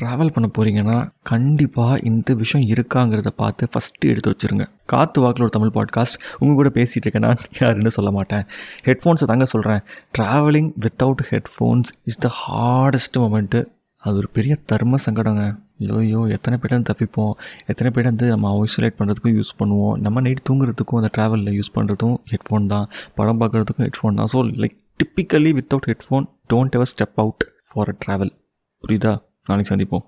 Travel பண்ண போகிறீங்கன்னா கண்டிப்பாக இந்த விஷயம் இருக்காங்கிறத பார்த்து ஃபஸ்ட்டு எடுத்து வச்சுருங்க. காற்று வாக்கில் ஒரு தமிழ் பாட்காஸ்ட் உங்கள் கூட பேசிகிட்டு இருக்கேன். நான் யாருன்னு சொல்ல மாட்டேன். ஹெட்ஃபோன்ஸை தாங்க சொல்கிறேன் travelling without headphones is the hardest moment அது ஒரு பெரிய தர்ம சங்கடங்க. ஐயோ எத்தனை பேர் தப்பிப்போம்? எத்தனை பேர் வந்து நம்ம ஐசோலேட் பண்ணுறதுக்கும் யூஸ் பண்ணுவோம்? நம்ம நைட் தூங்குறதுக்கும் அந்த ட்ராவலில் யூஸ் பண்ணுறதும் ஹெட்ஃபோன் தான். படம் பார்க்குறதுக்கும் ஹெட்ஃபோன் தான். So like typically without headphone don't ever step out for a travel புரியுதா? நாளைக்கு சந்திப்போம்